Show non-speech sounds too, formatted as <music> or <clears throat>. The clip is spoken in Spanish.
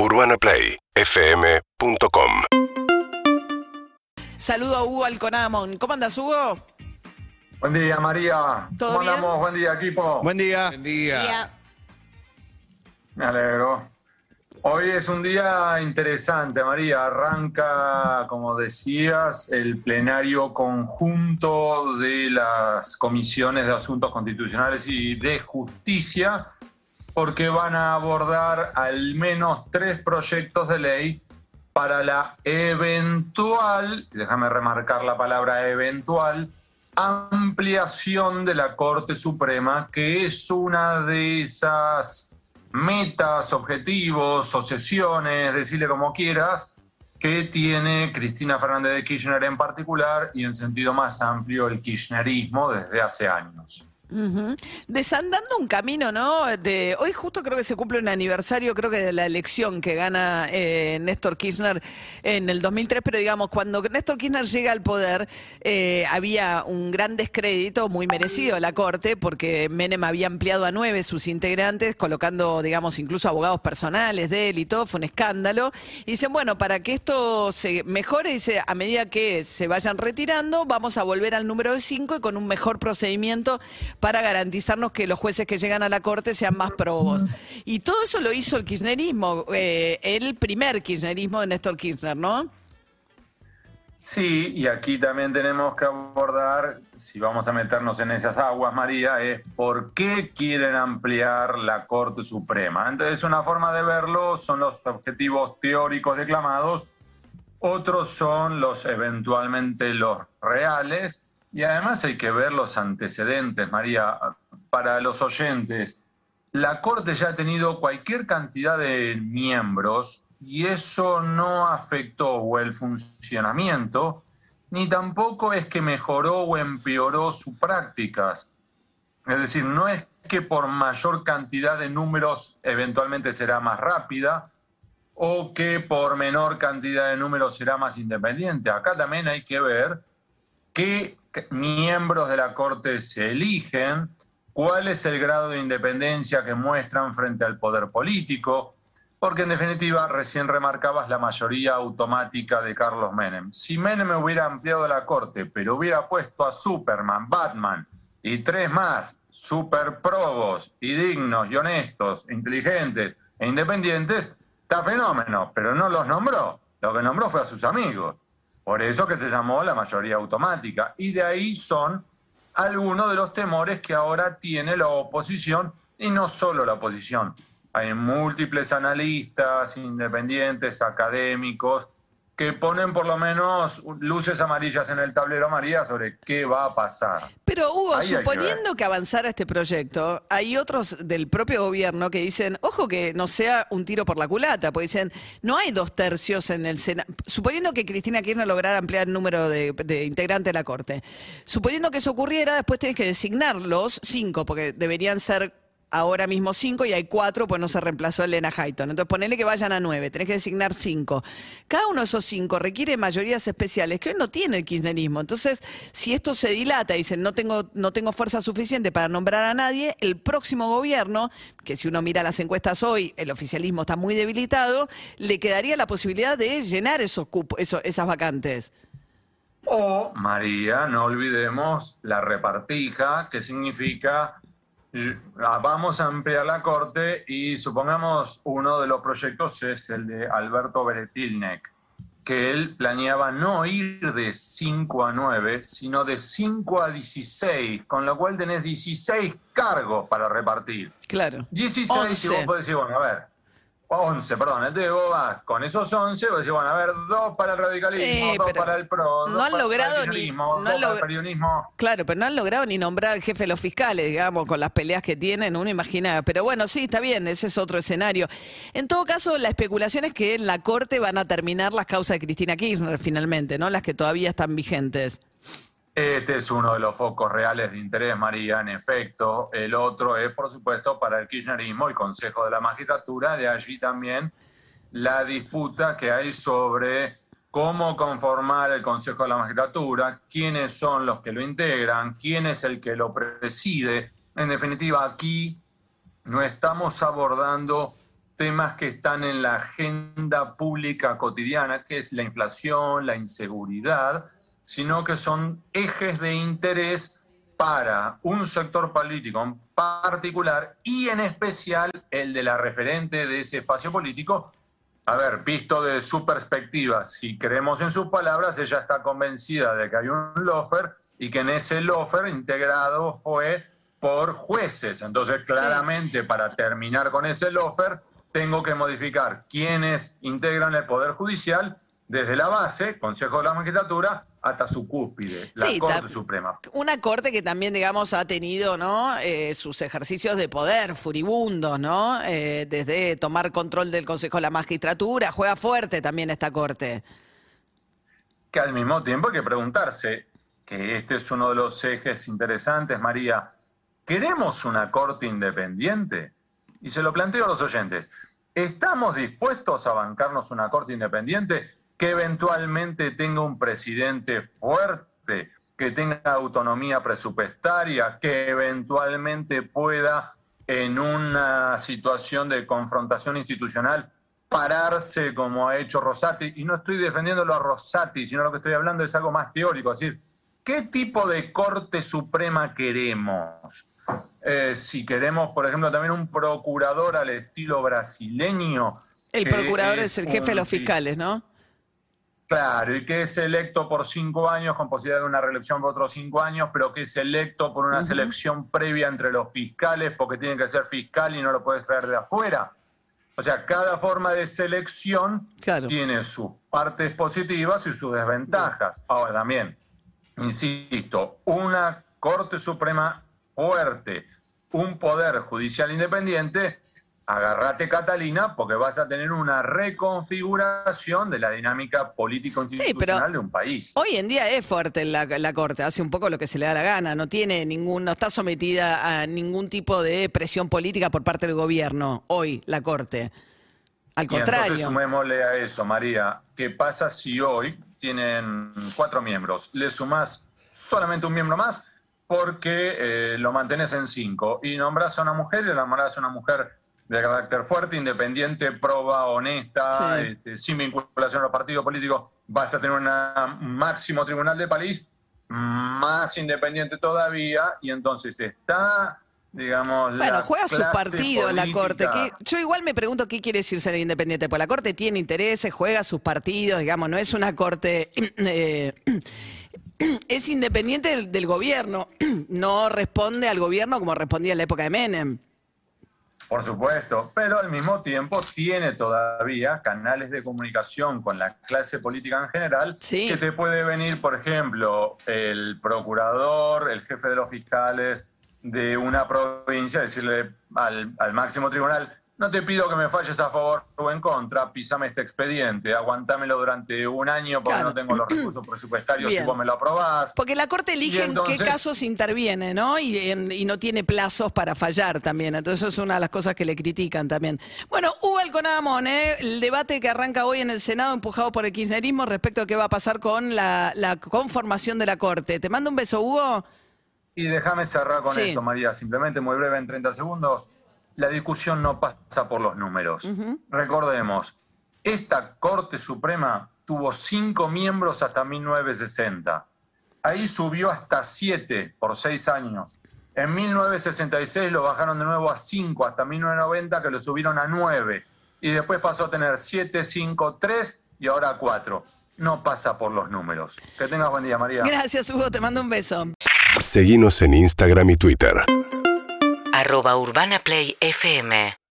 UrbanaPlayFM.com Saludo a Hugo Alconamon. ¿Cómo andas, Hugo? Buen día, María. ¿Todo ¿Cómo bien? andamos? Buen día, equipo. Buen día. Buen día. Me alegro. Hoy es un día interesante, María. Arranca, como decías, el plenario conjunto de las comisiones de asuntos constitucionales y de justicia, porque van a abordar al menos tres proyectos de ley para la eventual, déjame remarcar la palabra eventual, ampliación de la Corte Suprema, que es una de esas metas, objetivos, obsesiones, decirle como quieras, que tiene Cristina Fernández de Kirchner en particular y en sentido más amplio el kirchnerismo desde hace años. Desandando un camino, ¿no? Hoy justo creo que se cumple un aniversario, creo que de la elección que gana eh, Néstor Kirchner en el 2003, pero digamos, cuando Néstor Kirchner llega al poder, eh, había un gran descrédito muy merecido a la Corte, porque Menem había ampliado a nueve sus integrantes, colocando, digamos, incluso abogados personales de él y todo, fue un escándalo. Y dicen, bueno, para que esto se mejore, dice, a medida que se vayan retirando, vamos a volver al número de cinco y con un mejor procedimiento para garantizarnos que los jueces que llegan a la Corte sean más probos. Y todo eso lo hizo el kirchnerismo, eh, el primer kirchnerismo de Néstor Kirchner, ¿no? Sí, y aquí también tenemos que abordar, si vamos a meternos en esas aguas, María, es por qué quieren ampliar la Corte Suprema. Entonces, una forma de verlo son los objetivos teóricos declamados, otros son los eventualmente los reales, y además hay que ver los antecedentes, María, para los oyentes. La Corte ya ha tenido cualquier cantidad de miembros y eso no afectó el funcionamiento, ni tampoco es que mejoró o empeoró sus prácticas. Es decir, no es que por mayor cantidad de números eventualmente será más rápida o que por menor cantidad de números será más independiente. Acá también hay que ver qué miembros de la Corte se eligen, cuál es el grado de independencia que muestran frente al poder político, porque en definitiva recién remarcabas la mayoría automática de Carlos Menem. Si Menem hubiera ampliado la Corte, pero hubiera puesto a Superman, Batman y tres más, super probos y dignos y honestos, inteligentes e independientes, está fenómeno, pero no los nombró. Lo que nombró fue a sus amigos. Por eso que se llamó la mayoría automática. Y de ahí son algunos de los temores que ahora tiene la oposición, y no solo la oposición. Hay múltiples analistas, independientes, académicos, que ponen por lo menos luces amarillas en el tablero María sobre qué va a pasar. Pero Hugo, Ahí hay que suponiendo que, avanzara este proyecto, hay otros del propio gobierno que dicen, ojo que no sea un tiro por la culata, porque dicen, no hay dos tercios en el Senado. Suponiendo que Cristina Kirchner lograra ampliar el número de, de integrantes de la Corte, suponiendo que eso ocurriera, después tienes que designar los cinco, porque deberían ser ahora mismo cinco y hay cuatro, pues no se reemplazó Elena Hayton. Entonces ponele que vayan a nueve, tenés que designar cinco. Cada uno de esos cinco requiere mayorías especiales que hoy no tiene el kirchnerismo. Entonces, si esto se dilata y dicen no tengo, no tengo fuerza suficiente para nombrar a nadie, el próximo gobierno, que si uno mira las encuestas hoy, el oficialismo está muy debilitado, le quedaría la posibilidad de llenar esos cupos, esos- esas vacantes. O, María, no olvidemos la repartija, que significa vamos a ampliar la corte y supongamos uno de los proyectos es el de Alberto Beretilnek, que él planeaba no ir de 5 a 9, sino de 5 a 16, con lo cual tenés 16 cargos para repartir. Claro. 16 y 11. vos podés decir, bueno, a ver, 11, perdón, entonces vos vas con esos 11, vos decís, bueno, a ver, dos para el radicalismo, Sí, dos para el PRO, no dos han para logrado el ni- kirchnerismo, no dos han para el log- periodismo. Claro, pero no han logrado ni nombrar al jefe de los fiscales, digamos, con las peleas que tienen, uno imagina. Pero bueno, sí, está bien, ese es otro escenario. En todo caso, la especulación es que en la Corte van a terminar las causas de Cristina Kirchner finalmente, ¿no? Las que todavía están vigentes. Este es uno de los focos reales de interés, María, en efecto. El otro es, por supuesto, para el kirchnerismo, el Consejo de la Magistratura, de allí también la disputa que hay sobre cómo conformar el Consejo de la Magistratura, quiénes son los que lo integran, quién es el que lo preside. En definitiva, aquí no estamos abordando temas que están en la agenda pública cotidiana, que es la inflación, la inseguridad, sino que son ejes de interés para un sector político en particular y en especial el de la referente de ese espacio político. A ver, visto de su perspectiva, si creemos en sus palabras, ella está convencida de que hay un lofer y que en ese lofer integrado fue por jueces. Entonces, claramente, para terminar con ese lofer, tengo que modificar quiénes integran el Poder Judicial desde la base, Consejo de la Magistratura, hasta su cúspide, la Corte Suprema. Una corte que también, digamos, ha tenido ¿no? Eh, sus ejercicios de poder furibundos, ¿no? Eh, desde tomar control del Consejo de la Magistratura, juega fuerte también esta corte. Que al mismo tiempo hay que preguntarse, que este es uno de los ejes interesantes, María, ¿queremos una corte independiente? Y se lo planteo a los oyentes. ¿Estamos dispuestos a bancarnos una corte independiente que eventualmente tenga un presidente fuerte, que tenga autonomía presupuestaria, que eventualmente pueda en una situación de confrontación institucional pararse como ha hecho Rosati? Y no estoy defendiéndolo a Rosati, sino lo que estoy hablando es algo más teórico, es decir, ¿qué tipo de Corte Suprema queremos? Eh, si queremos, por ejemplo, también un procurador al estilo brasileño. El procurador es, el jefe de los fiscales, ¿no? Claro, y que es electo por cinco años con posibilidad de una reelección por otros cinco años, pero que es electo por una selección previa entre los fiscales porque tiene que ser fiscal y no lo puedes traer de afuera. O sea, cada forma de selección tiene sus partes positivas y sus desventajas. Ahora también, insisto, una Corte Suprema fuerte, un poder judicial independiente, agárrate Catalina porque vas a tener una reconfiguración de la dinámica político-institucional de un país. Hoy en día es fuerte la, la, Corte, hace un poco lo que se le da la gana, no tiene ningún, no está sometida a ningún tipo de presión política por parte del gobierno, hoy la Corte. Al contrario. entonces sumémosle a eso, María, ¿qué pasa si hoy tienen cuatro miembros? Le sumás solamente un miembro más, porque eh, lo mantenés en cinco y nombras a una mujer y la nombras a una mujer de carácter fuerte, independiente, proba, honesta, este, sin vinculación a los partidos políticos, vas a tener un máximo tribunal de país más independiente todavía y entonces está digamos bueno juega su partido la corte yo igual me pregunto qué quiere decir ser independiente porque la corte tiene intereses juega sus partidos digamos no es una corte <clears throat> eh, <clears throat> es independiente del, gobierno, <clears throat> no responde al gobierno como respondía en la época de Menem. Por supuesto, pero al mismo tiempo tiene todavía canales de comunicación con la clase política en general, que te puede venir, por ejemplo, el procurador, el jefe de los fiscales de una provincia, decirle al, al máximo tribunal, no te pido que me falles a favor o en contra, pisame este expediente, aguantámelo durante un año porque no tengo los recursos presupuestarios y vos me lo aprobás. Porque la Corte elige en qué casos interviene, ¿no? Y, no tiene plazos para fallar también. Entonces eso es una de las cosas que le critican también. Bueno, Hugo Alconadamón, ¿eh? el debate que arranca hoy en el Senado empujado por el kirchnerismo respecto a qué va a pasar con la, conformación de la Corte. Te mando un beso, Hugo. Y déjame cerrar con esto, María, simplemente muy breve en 30 segundos la discusión no pasa por los números. Recordemos, esta Corte Suprema tuvo cinco miembros hasta 1960. Ahí subió hasta siete por seis años. En 1966 lo bajaron de nuevo a cinco hasta 1990 que lo subieron a nueve. Y después pasó a tener siete, cinco, tres y ahora cuatro. No pasa por los números. Que tengas buen día, María. Gracias, Hugo. Te mando un beso. Seguimos en Instagram y Twitter arroba Urbana Play FM